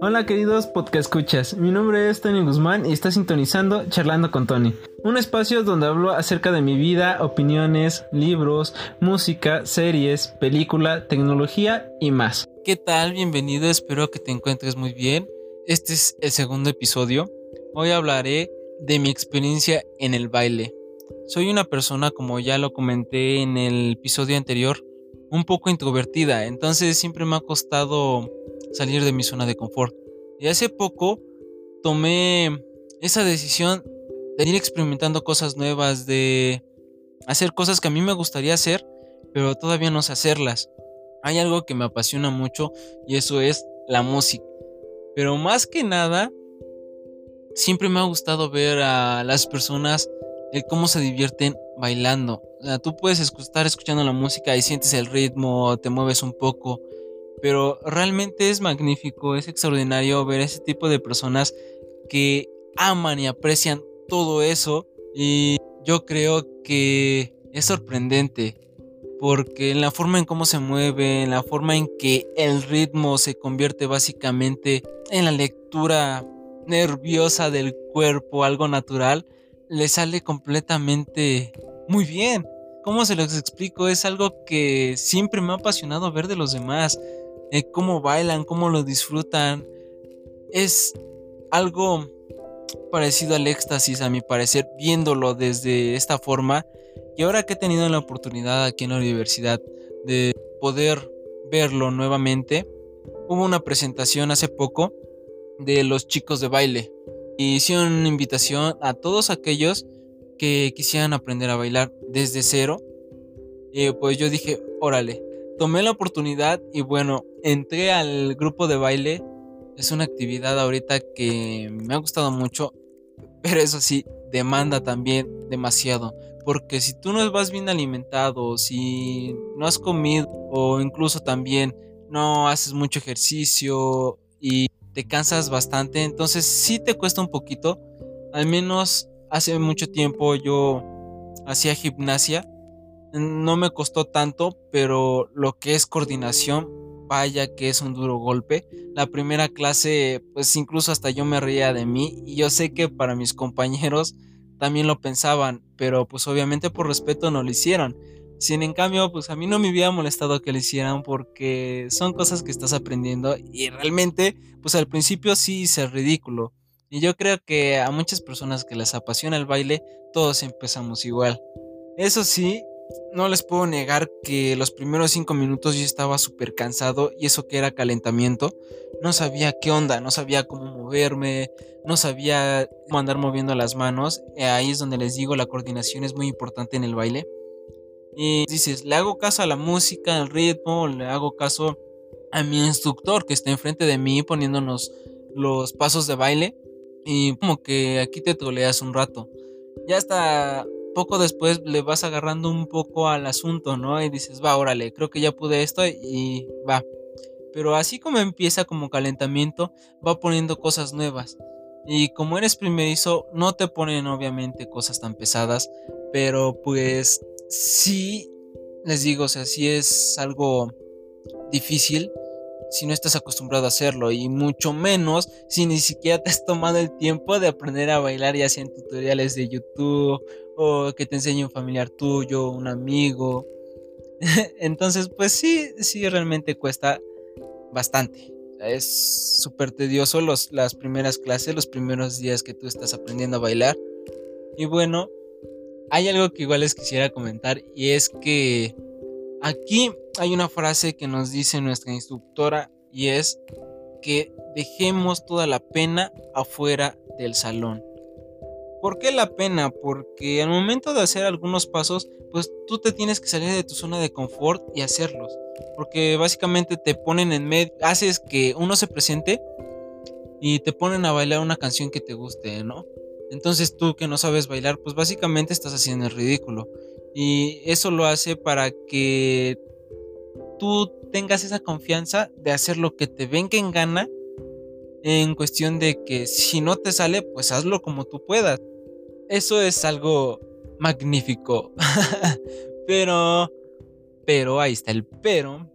Hola queridos podcast escuchas, mi nombre es Tony Guzmán y está sintonizando Charlando con Tony, un espacio donde hablo acerca de mi vida, opiniones, libros, música, series, película, tecnología y más. ¿Qué tal? Bienvenido, espero que te encuentres muy bien. Este es el segundo episodio. Hoy hablaré de mi experiencia en el baile. Soy una persona, como ya lo comenté en el episodio anterior, un poco introvertida, entonces siempre me ha costado salir de mi zona de confort. Y hace poco tomé esa decisión de ir experimentando cosas nuevas, de hacer cosas que a mí me gustaría hacer, pero todavía no sé hacerlas. Hay algo que me apasiona mucho y eso es la música. Pero más que nada, siempre me ha gustado ver a las personas el cómo se divierten bailando. O sea, tú puedes estar escuchando la música y sientes el ritmo, te mueves un poco, pero realmente es magnífico, es extraordinario ver ese tipo de personas que aman y aprecian todo eso y yo creo que es sorprendente porque en la forma en cómo se mueve, en la forma en que el ritmo se convierte básicamente en la lectura nerviosa del cuerpo, algo natural, le sale completamente muy bien. ¿Cómo se los explico? Es algo que siempre me ha apasionado ver de los demás. Eh, cómo bailan, cómo lo disfrutan. Es algo parecido al éxtasis, a mi parecer, viéndolo desde esta forma. Y ahora que he tenido la oportunidad aquí en la universidad de poder verlo nuevamente, hubo una presentación hace poco de los chicos de baile. Y hicieron una invitación a todos aquellos que quisieran aprender a bailar desde cero. Y pues yo dije, órale, tomé la oportunidad y bueno, entré al grupo de baile. Es una actividad ahorita que me ha gustado mucho, pero eso sí, demanda también demasiado. Porque si tú no vas bien alimentado, si no has comido o incluso también no haces mucho ejercicio y te cansas bastante, entonces sí te cuesta un poquito. Al menos hace mucho tiempo yo hacía gimnasia, no me costó tanto, pero lo que es coordinación, vaya que es un duro golpe. La primera clase, pues incluso hasta yo me reía de mí y yo sé que para mis compañeros también lo pensaban, pero pues obviamente por respeto no lo hicieron. Sin en cambio, pues a mí no me hubiera molestado que lo hicieran porque son cosas que estás aprendiendo y realmente, pues al principio sí es ridículo. Y yo creo que a muchas personas que les apasiona el baile, todos empezamos igual. Eso sí, no les puedo negar que los primeros cinco minutos yo estaba súper cansado y eso que era calentamiento. No sabía qué onda, no sabía cómo moverme, no sabía cómo andar moviendo las manos. Ahí es donde les digo, la coordinación es muy importante en el baile. Y dices, le hago caso a la música, al ritmo, le hago caso a mi instructor que está enfrente de mí poniéndonos los pasos de baile. Y como que aquí te toleas un rato. Ya hasta poco después le vas agarrando un poco al asunto, ¿no? Y dices, va, órale, creo que ya pude esto y va. Pero así como empieza como calentamiento, va poniendo cosas nuevas. Y como eres primerizo, no te ponen obviamente cosas tan pesadas, pero pues sí, les digo, o sea, sí es algo difícil si no estás acostumbrado a hacerlo y mucho menos si ni siquiera te has tomado el tiempo de aprender a bailar ya sea en tutoriales de YouTube o que te enseñe un familiar tuyo, un amigo. Entonces, pues sí, sí realmente cuesta bastante. Es súper tedioso los, las primeras clases, los primeros días que tú estás aprendiendo a bailar. Y bueno, hay algo que igual les quisiera comentar y es que aquí hay una frase que nos dice nuestra instructora y es que dejemos toda la pena afuera del salón. ¿Por qué la pena? Porque al momento de hacer algunos pasos, pues tú te tienes que salir de tu zona de confort y hacerlos. Porque básicamente te ponen en medio, haces que uno se presente y te ponen a bailar una canción que te guste, ¿no? Entonces tú que no sabes bailar, pues básicamente estás haciendo el ridículo. Y eso lo hace para que tú tengas esa confianza de hacer lo que te venga en gana. En cuestión de que si no te sale, pues hazlo como tú puedas. Eso es algo magnífico. pero, pero, ahí está el pero.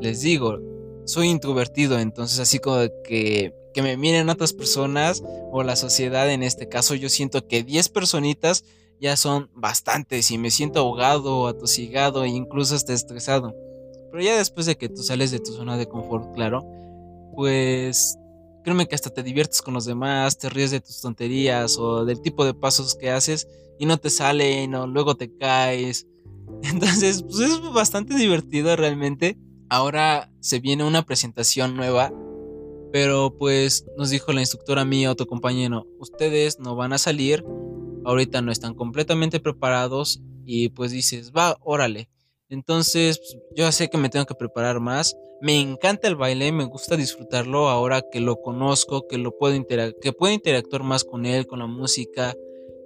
Les digo, soy introvertido, entonces así como que, que me miren otras personas o la sociedad en este caso, yo siento que 10 personitas ya son bastantes y me siento ahogado, atosigado e incluso hasta estresado. Pero ya después de que tú sales de tu zona de confort, claro, pues créeme que hasta te diviertes con los demás, te ríes de tus tonterías o del tipo de pasos que haces y no te salen o luego te caes. Entonces, pues es bastante divertido realmente. Ahora se viene una presentación nueva, pero pues nos dijo la instructora mía, otro compañero, ustedes no van a salir, ahorita no están completamente preparados y pues dices, va, órale. Entonces, pues, yo sé que me tengo que preparar más. Me encanta el baile, me gusta disfrutarlo ahora que lo conozco, que lo puedo que puedo interactuar más con él, con la música.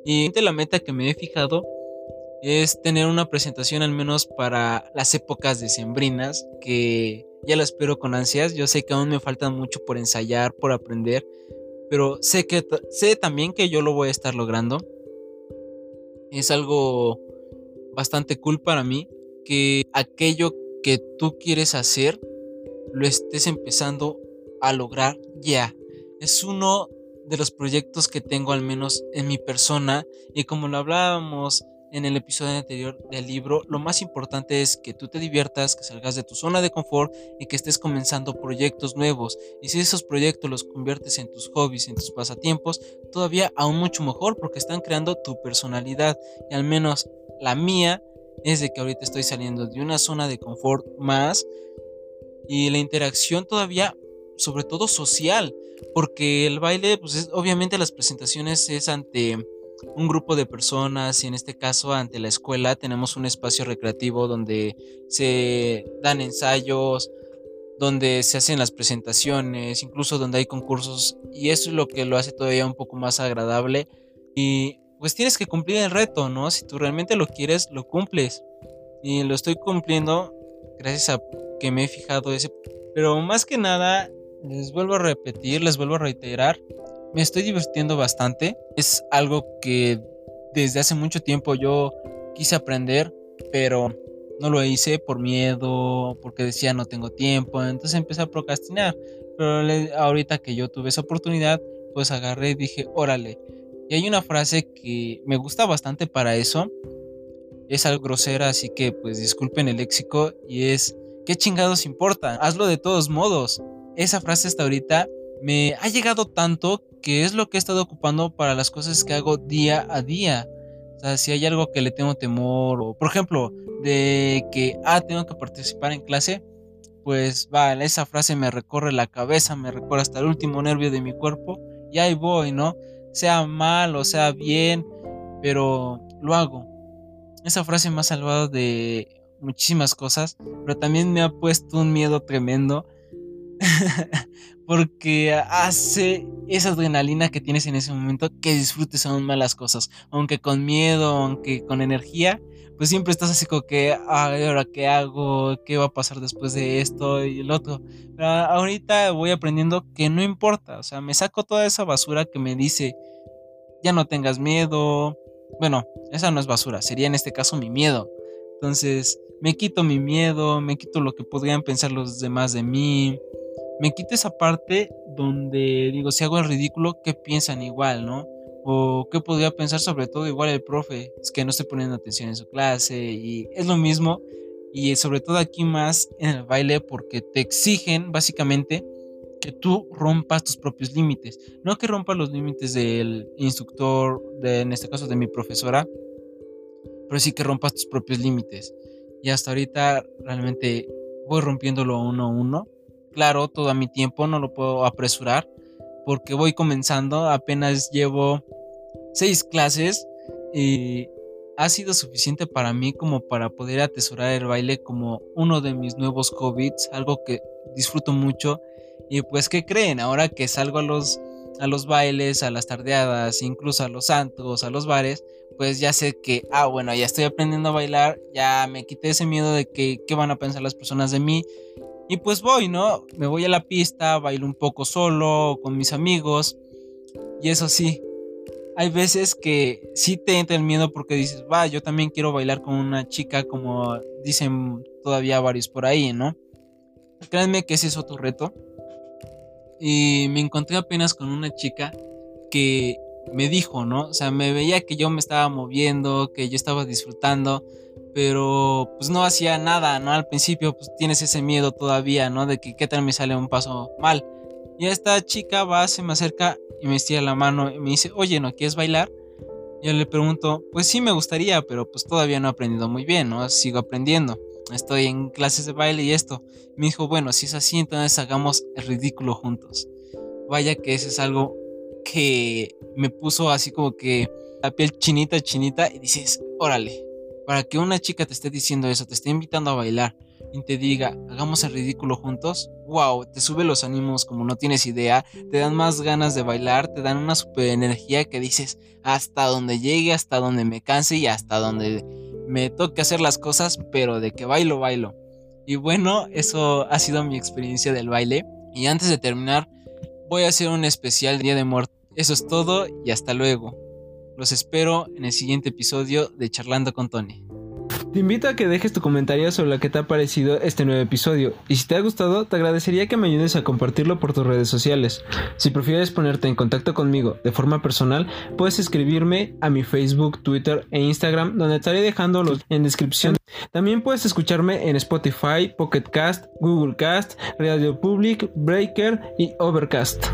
Y la meta que me he fijado es tener una presentación al menos para las épocas decembrinas, que ya la espero con ansias. Yo sé que aún me falta mucho por ensayar, por aprender, pero sé que sé también que yo lo voy a estar logrando. Es algo bastante cool para mí que aquello que tú quieres hacer lo estés empezando a lograr ya. Es uno de los proyectos que tengo al menos en mi persona y como lo hablábamos en el episodio anterior del libro, lo más importante es que tú te diviertas, que salgas de tu zona de confort y que estés comenzando proyectos nuevos. Y si esos proyectos los conviertes en tus hobbies, en tus pasatiempos, todavía aún mucho mejor porque están creando tu personalidad. Y al menos la mía es de que ahorita estoy saliendo de una zona de confort más y la interacción todavía, sobre todo social, porque el baile, pues es, obviamente las presentaciones es ante un grupo de personas y en este caso ante la escuela tenemos un espacio recreativo donde se dan ensayos, donde se hacen las presentaciones, incluso donde hay concursos y eso es lo que lo hace todavía un poco más agradable y pues tienes que cumplir el reto, ¿no? Si tú realmente lo quieres, lo cumples y lo estoy cumpliendo gracias a que me he fijado ese pero más que nada les vuelvo a repetir, les vuelvo a reiterar me estoy divirtiendo bastante. Es algo que desde hace mucho tiempo yo quise aprender, pero no lo hice por miedo, porque decía no tengo tiempo, entonces empecé a procrastinar. Pero ahorita que yo tuve esa oportunidad, pues agarré y dije, órale. Y hay una frase que me gusta bastante para eso. Es algo grosera, así que pues disculpen el léxico. Y es, ¿qué chingados importa? Hazlo de todos modos. Esa frase hasta ahorita me ha llegado tanto que es lo que he estado ocupando para las cosas que hago día a día. O sea, si hay algo que le tengo temor, o por ejemplo, de que, ah, tengo que participar en clase, pues va, esa frase me recorre la cabeza, me recorre hasta el último nervio de mi cuerpo, y ahí voy, ¿no? Sea mal o sea bien, pero lo hago. Esa frase me ha salvado de muchísimas cosas, pero también me ha puesto un miedo tremendo porque hace esa adrenalina que tienes en ese momento que disfrutes aún más las cosas, aunque con miedo, aunque con energía, pues siempre estás así como que, ahora qué hago, qué va a pasar después de esto y el otro. Ahorita voy aprendiendo que no importa, o sea, me saco toda esa basura que me dice, ya no tengas miedo. Bueno, esa no es basura, sería en este caso mi miedo. Entonces, me quito mi miedo, me quito lo que podrían pensar los demás de mí me quita esa parte donde digo, si hago el ridículo, ¿qué piensan igual, no? O qué podría pensar sobre todo igual el profe, es que no estoy poniendo atención en su clase y es lo mismo y sobre todo aquí más en el baile porque te exigen básicamente que tú rompas tus propios límites, no que rompas los límites del instructor, de, en este caso de mi profesora, pero sí que rompas tus propios límites. Y hasta ahorita realmente voy rompiéndolo uno a uno claro, todo a mi tiempo, no lo puedo apresurar porque voy comenzando, apenas llevo seis clases y ha sido suficiente para mí como para poder atesorar el baile como uno de mis nuevos hobbies, algo que disfruto mucho y pues ¿qué creen? Ahora que salgo a los a los bailes, a las tardeadas, incluso a los santos, a los bares, pues ya sé que, ah, bueno, ya estoy aprendiendo a bailar, ya me quité ese miedo de que qué van a pensar las personas de mí y pues voy, ¿no? Me voy a la pista, bailo un poco solo, con mis amigos. Y eso sí, hay veces que sí te entra el miedo porque dices, va, yo también quiero bailar con una chica, como dicen todavía varios por ahí, ¿no? créanme que ese es otro reto. Y me encontré apenas con una chica que me dijo, ¿no? O sea, me veía que yo me estaba moviendo, que yo estaba disfrutando, pero pues no hacía nada, ¿no? Al principio pues tienes ese miedo todavía, ¿no? De que qué tal me sale un paso mal. Y esta chica va, se me acerca y me estira la mano y me dice, oye, ¿no quieres bailar? Yo le pregunto, pues sí me gustaría, pero pues todavía no he aprendido muy bien, ¿no? Sigo aprendiendo. Estoy en clases de baile y esto. Me dijo, bueno, si es así, entonces hagamos el ridículo juntos. Vaya que ese es algo que me puso así como que la piel chinita, chinita, y dices, órale, para que una chica te esté diciendo eso, te esté invitando a bailar y te diga, hagamos el ridículo juntos, wow, te sube los ánimos como no tienes idea, te dan más ganas de bailar, te dan una super energía que dices, hasta donde llegue, hasta donde me canse y hasta donde me toque hacer las cosas, pero de que bailo, bailo. Y bueno, eso ha sido mi experiencia del baile. Y antes de terminar, voy a hacer un especial Día de Muertos. Eso es todo y hasta luego. Los espero en el siguiente episodio de Charlando con Tony. Te invito a que dejes tu comentario sobre lo que te ha parecido este nuevo episodio y si te ha gustado te agradecería que me ayudes a compartirlo por tus redes sociales. Si prefieres ponerte en contacto conmigo de forma personal, puedes escribirme a mi Facebook, Twitter e Instagram donde estaré dejándolos en descripción. También puedes escucharme en Spotify, Pocket Cast, Google Cast, Radio Public, Breaker y Overcast.